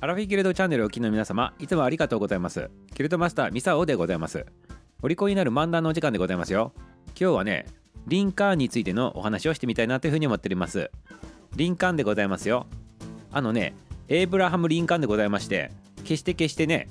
アラフィギルドチャンネルをお聞きの皆様いつもありがとうございます。キルトマスターミサオでございます。お利口になる漫談のお時間でございますよ。今日はねリンカーンについてのお話をしてみたいなというふうに思っております。リンカーンでございますよ。あのねエイブラハム・リンカーンでございまして決して決してね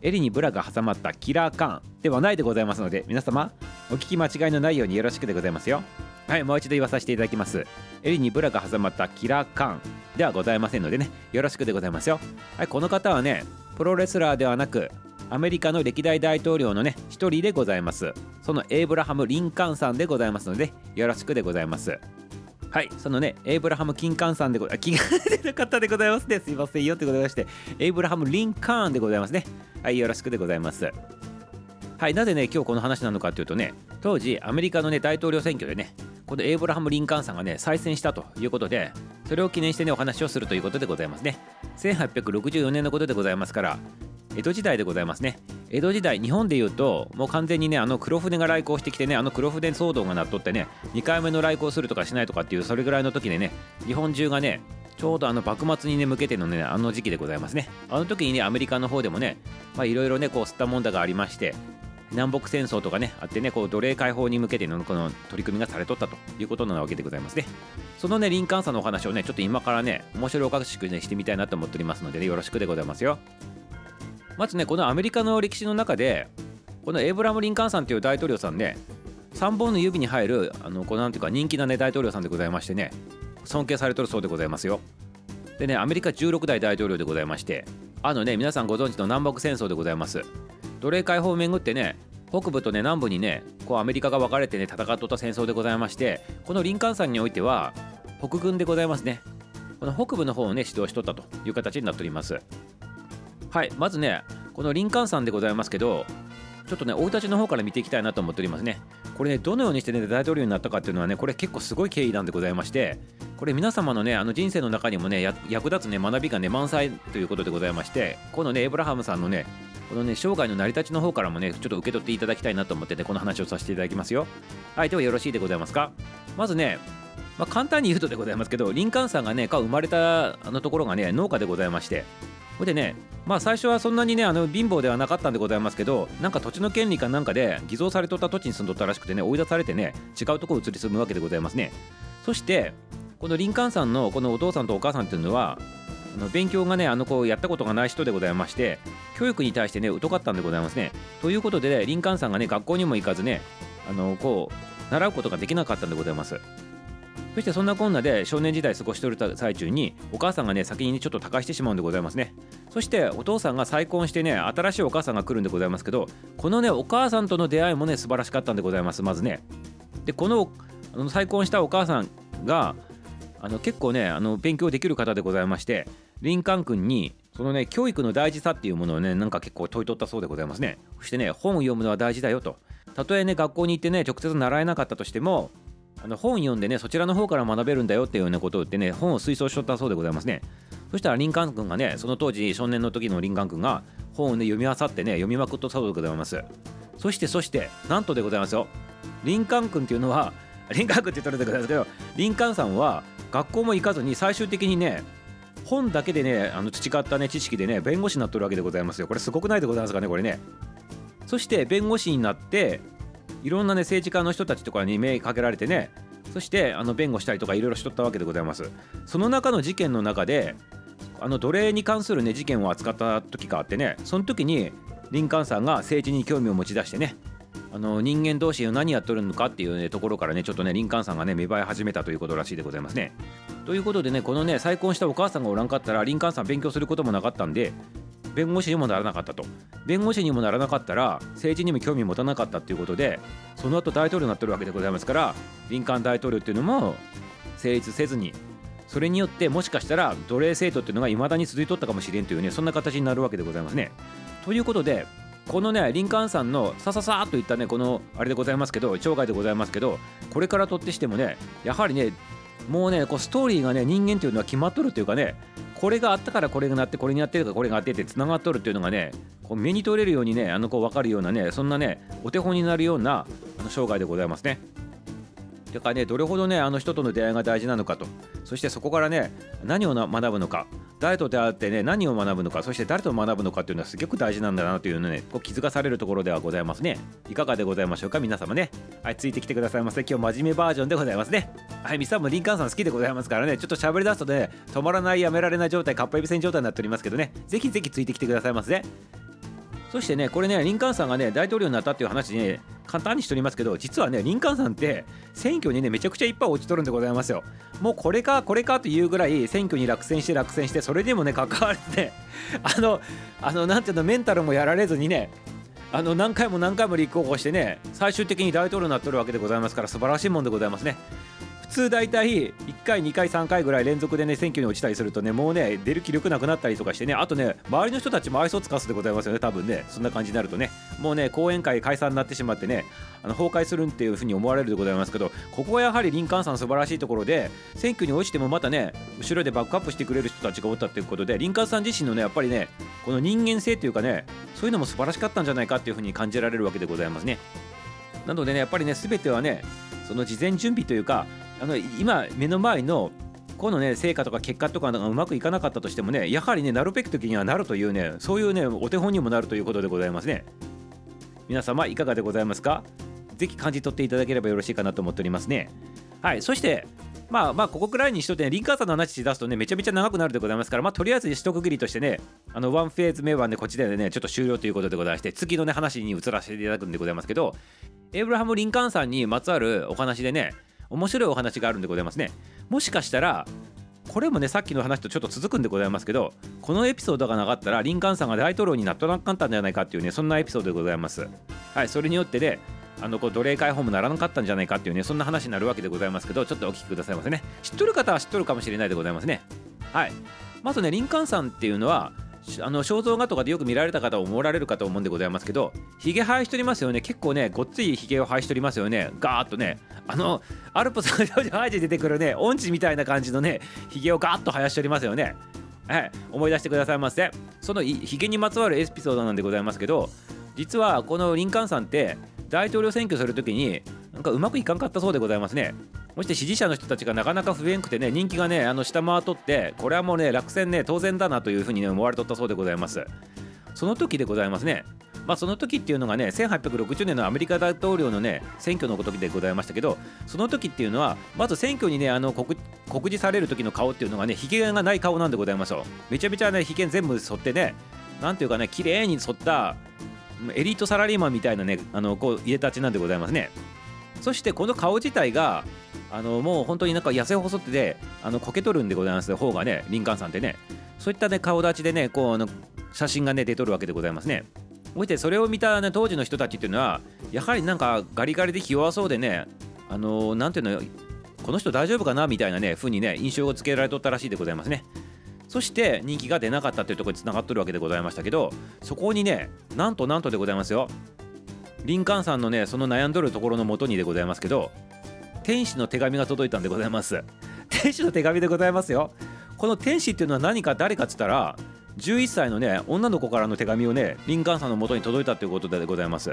襟にブラが挟まったキラーカーンではないでございますので皆様お聞き間違いのないようによろしくでございますよ。はいもう一度言わさせていただきます。襟にブラが挟まったキラーカーン。ではございませんのでねよろしくでございますよ。はいこの方はねプロレスラーではなくアメリカの歴代大統領のね一人でございます。そのエイブラハム・リンカーンさんでございますのでよろしくでございます。はいそのねエイブラハム・キンカンさんでございます。気が出る方でございますね。すいませんよってございましてエイブラハム・リンカーンでございますね。はいよろしくでございます。はいなぜね今日この話なのかというとね当時アメリカのね大統領選挙でねこのエイブラハム・リンカーンさんがね再選したということでそれを記念してねお話をするということでございますね。1864年のことでございますから江戸時代でございますね。江戸時代日本でいうともう完全にねあの黒船が来航してきてねあの黒船騒動がなっとってね2回目の来航するとかしないとかっていうそれぐらいの時でね日本中がねちょうどあの幕末にね向けてのねあの時期でございますね。あの時にねアメリカの方でもねまあいろいろねこう吸ったもんだがありまして南北戦争とかねあってねこう奴隷解放に向けてのこの取り組みがされとったということなわけでございますね。そのねリンカーンさんのお話をねちょっと今からね面白おかしくねしてみたいなと思っておりますので、ね、よろしくでございますよ。まずねこのアメリカの歴史の中でこのエイブラム・リンカンさんという大統領さんね3本の指に入るあのこうなんていうか人気なね大統領さんでございましてね尊敬されとるそうでございますよ。でねアメリカ16代大統領でございましてあのね皆さんご存知の南北戦争でございます。奴隷解放をめぐってね北部とね南部にねこうアメリカが分かれてね戦っとった戦争でございましてこのリンカーンさんにおいては北軍でございますね。この北部の方をね指導しとったという形になっております。はいまずねこのリンカーンさんでございますけどちょっとね生い立ちの方から見ていきたいなと思っておりますね。これねどのようにしてね大統領になったかっていうのはねこれ結構すごい経緯なんでございましてこれ皆様のねあの人生の中にもね役立つね学びがね満載ということでございましてこのねエブラハムさんのねこのね生涯の成り立ちの方からもねちょっと受け取っていただきたいなと思ってねこの話をさせていただきますよ。はいではよろしいでございますか？まずねまあ、簡単に言うとでございますけどリンカンさんがねか生まれたあのところがね農家でございまして。ほいでねまあ最初はそんなにねあの貧乏ではなかったんでございますけどなんか土地の権利かなんかで偽造されとった土地に住んどったらしくてね追い出されてね違うところ移り住むわけでございますね。そしてこのリンカンさんのこのお父さんとお母さんっていうのはの勉強がねあのこうやったことがない人でございまして教育に対してね疎かったんでございますね。ということで、ね、リンカーンさんがね学校にも行かずねあのこう習うことができなかったんでございます。そしてそんなこんなで少年時代過ごしておる最中にお母さんがね先にねちょっと他界してしまうんでございますね。そしてお父さんが再婚してね新しいお母さんが来るんでございますけどこのねお母さんとの出会いもね素晴らしかったんでございますまずね。でこのあの再婚したお母さんがあの結構ねあの勉強できる方でございましてリンカン君にそのね教育の大事さっていうものをねなんか結構問い取ったそうでございますね。そしてね本を読むのは大事だよと。たとえね学校に行ってね直接習えなかったとしてもあの本読んでねそちらの方から学べるんだよっていうようなことを言ってね本を推奨しとったそうでございますね。そしたらリンカーン君がねその当時少年の時のリンカーン君が本をね読み漁ってね読みまくったそうでございます。そしてそしてなんとでございますよ。リンカーン君っていうのはリンカーン君って言ったらでございますけどリンカーンさんは学校も行かずに最終的にね本だけでねあの培ったね知識でね弁護士になってるわけでございますよ。これすごくないでございますかねこれね。そして弁護士になっていろんなね政治家の人たちとかに目かけられてねそしてあの弁護したりとかいろいろしとったわけでございます。その中の事件の中であの奴隷に関するね事件を扱った時があってねその時にリンカーンさんが政治に興味を持ち出してねあの人間同士何やっとるのかっていう、ね、ところからねちょっとねリンカーンさんがね芽生え始めたということらしいでございますね。ということでねこのね再婚したお母さんがおらんかったらリンカーンさん勉強することもなかったんで弁護士にもならなかったと弁護士にもならなかったら政治にも興味持たなかったっていうことでその後大統領になってるわけでございますからリンカーン大統領っていうのも成立せずにそれによってもしかしたら奴隷制度っていうのが未だに続いとったかもしれんというねそんな形になるわけでございますね。ということでこのねリンカーンさんのさささっといったねこのあれでございますけど生涯でございますけどこれからとってしてもねやはりねもうねこうストーリーがね人間というのは決まっとるというかねこれがあったからこれがなってこれになってるかこれがあってってつながっとるっていうのがねこう目に取れるようにねあのこう分かるようなねそんなねお手本になるようなあの生涯でございますね。だからねどれほどねあの人との出会いが大事なのかと。そしてそこからね何を学ぶのか。誰と出会ってね何を学ぶのか。そして誰と学ぶのかっていうのはすごく大事なんだなというのねこう気づかされるところではございますね。いかがでございましょうか皆様ね。はいついてきてくださいませ。今日真面目バージョンでございますね。はいミサもリンカンさん好きでございますからね。ちょっと喋り出すとね止まらないやめられない状態かっぱえびせん状態になっておりますけどね。ぜひぜひついてきてくださいませ。そしてねこれねリンカンさんがね大統領になったっていう話ね簡単にしておりますけど実はねリンカーンさんって選挙にねめちゃくちゃいっぱい落ちとるんでございますよ。もうこれかこれかというぐらい選挙に落選して落選してそれでもね関われてあのあのなんていうのメンタルもやられずにねあの何回も何回も立候補してね最終的に大統領になっとるわけでございますから素晴らしいもんでございますね。普通大体1回2回3回ぐらい連続でね選挙に落ちたりするとねもうね出る気力なくなったりとかしてねあとね周りの人たちも愛想つかすでございますよね多分ね。そんな感じになるとね。もうね講演会解散になってしまってねあの崩壊するんっていうふうに思われるでございますけどここはやはり林間さん素晴らしいところで選挙に落ちてもまたね後ろでバックアップしてくれる人たちがおったということで林間さん自身のねやっぱりねこの人間性というかねそういうのも素晴らしかったんじゃないかっていうふうに感じられるわけでございますね。なのでねやっぱりね全てはねその事前準備というかあの今目の前のこのね成果とか結果とかがうまくいかなかったとしてもねやはりねなるべき時にはなるというねそういうねお手本にもなるということでございますね。皆様いかがでございますか？ぜひ感じ取っていただければよろしいかなと思っておりますね。はいそしてまあまあここくらいにしとってねリンカーさんの話出すとねめちゃめちゃ長くなるでございますからまあとりあえず一区切りとしてねあのワンフェーズ目はねこっちでねちょっと終了ということでございまして次のね話に移らせていただくんでございますけどエイブラハム・リンカーンさんにまつわるお話でね面白いお話があるんでございますね。もしかしたらこれもねさっきの話とちょっと続くんでございますけどこのエピソードがなかったらリンカーンさんが大統領になっとなかったんじゃないかっていうねそんなエピソードでございます。はいそれによってねあのこう奴隷解放もならなかったんじゃないかっていうねそんな話になるわけでございますけどちょっとお聞きくださいませね。知っとる方は知っとるかもしれないでございますね。はい。まずねリンカーンさんっていうのはあの肖像画とかでよく見られた方を思われるかと思うんでございますけどひげ生やしておりますよね。結構ねごっついひげを生やしておりますよね。ガーッとねあのアルプスの生えて出てくるね音痴みたいな感じのねひげをガーッと生やしておりますよね。はい。思い出してくださいませそのひげにまつわるエピソードなんでございますけど実はこのリンカンさんって大統領選挙するときになんかうまくいかんかったそうでございますね。そして支持者の人たちがなかなか不縁くてね人気がねあの下回っとってこれはもうね落選ね当然だなというふうに、ね、思われとったそうでございます。その時でございますね。まあその時っていうのがね1860年のアメリカ大統領のね選挙の時でございましたけどその時っていうのはまず選挙にねあの告示される時の顔っていうのがねひげがない顔なんでございますよめちゃめちゃねひげ全部剃ってねなんていうかね綺麗に剃ったエリートサラリーマンみたいなねあのこう入れたちなんでございますね。そしてこの顔自体があのもう本当になんか痩せ細っててあのこけとるんでございます方がねリンカンさんってね。そういったね顔立ちでねこうあの写真がね出とるわけでございますね。そしてそれを見た、ね、当時の人たちっていうのはやはりなんかガリガリでひ弱そうでねあのなんていうのこの人大丈夫かなみたいなね風にね印象をつけられとったらしいでございますね。そして人気が出なかったというところにつながっとるわけでございましたけどそこにねなんとなんとでございますよ。リンカーンさんのねその悩んどるところのもとにでございますけど天使の手紙が届いたんでございます。天使の手紙でございますよ。この天使っていうのは何か誰かっつったら11歳のね女の子からの手紙をねリンカーンさんのもとに届いたということでございます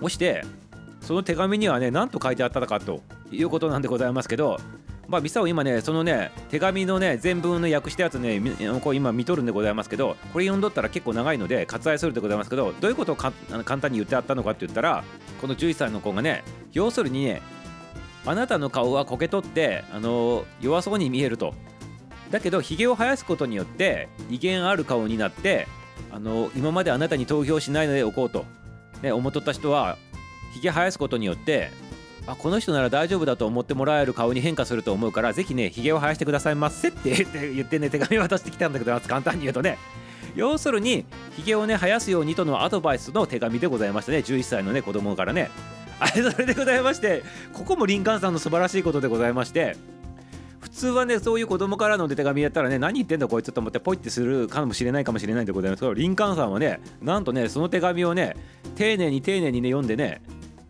そしてその手紙にはね何と書いてあったかということなんでございますけどまあ、ミサオ今ね、そのね、手紙のね、全文の訳したやつね、こう今見とるんでございますけど、これ読んどったら結構長いので、割愛するでございますけど、どういうことを簡単に言ってあったのかって言ったら、この11歳の子がね、要するにね、あなたの顔はこけとって、あの弱そうに見えると。だけど、ひげを生やすことによって、威厳ある顔になって、あの今まであなたに投票しないのでおこうと、ね、思っとった人は、ひげ生やすことによって、あこの人なら大丈夫だと思ってもらえる顔に変化すると思うからぜひねひげを生やしてくださいませって 言ってね手紙渡してきたんだけど簡単に言うとね。要するにひげをね生やすようにとのアドバイスの手紙でございましたね。11歳のね子供からね。あれそれでございましてここもリンカーンさんの素晴らしいことでございまして通はねそういう子供からの手紙やったらね何言ってんだこいつと思ってポイってするかもしれないかもしれないんでございます。けどリンカーンさんはねなんとねその手紙をね丁寧に丁寧にね読んでね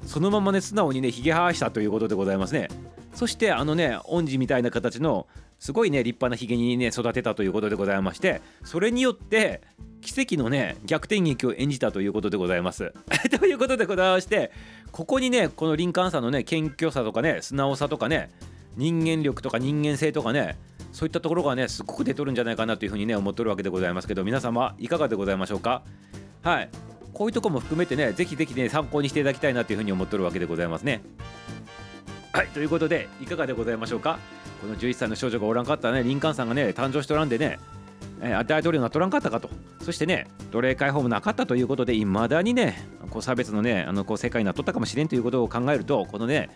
そのままね素直にねひげ生やしたということでございますね。そしてあのね恩師みたいな形のすごいね立派なひげにね育てたということでございましてそれによって奇跡のね逆転劇を演じたということでございます。ということでございましてここにねこのリンカーンさんのね謙虚さとかね素直さとかね人間力とか人間性とかねそういったところがねすごく出とるんじゃないかなというふうにね思っとるわけでございますけど皆様いかがでございましょうか？はい。こういうとこも含めてねぜひぜひね参考にしていただきたいなというふうに思っとるわけでございますね。はい。ということでいかがでございましょうか？この11歳の少女がおらんかったねリンカンさんがね誕生しとらんでね大統領になっとらんかったかと。そしてね奴隷解放もなかったということでいまだにねこう差別のねあのこう世界になっとったかもしれんということを考えるとこのね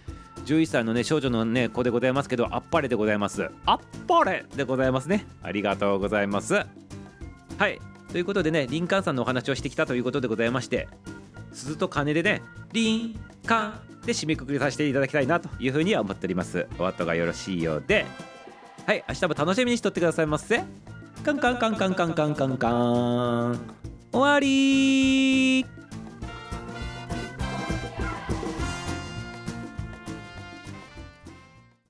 11歳のね少女のね子でございますけどあっぱれでございます。あっぱれ。でございますね。ありがとうございます。はい。ということでねリンカーンさんのお話をしてきたということでございまして鈴と鐘でねリンカンで締めくくりさせていただきたいなというふうには思っております。お後がよろしいようで。はい。明日も楽しみにしとってくださいませ。カンカンカンカンカンカンカン。カン終わり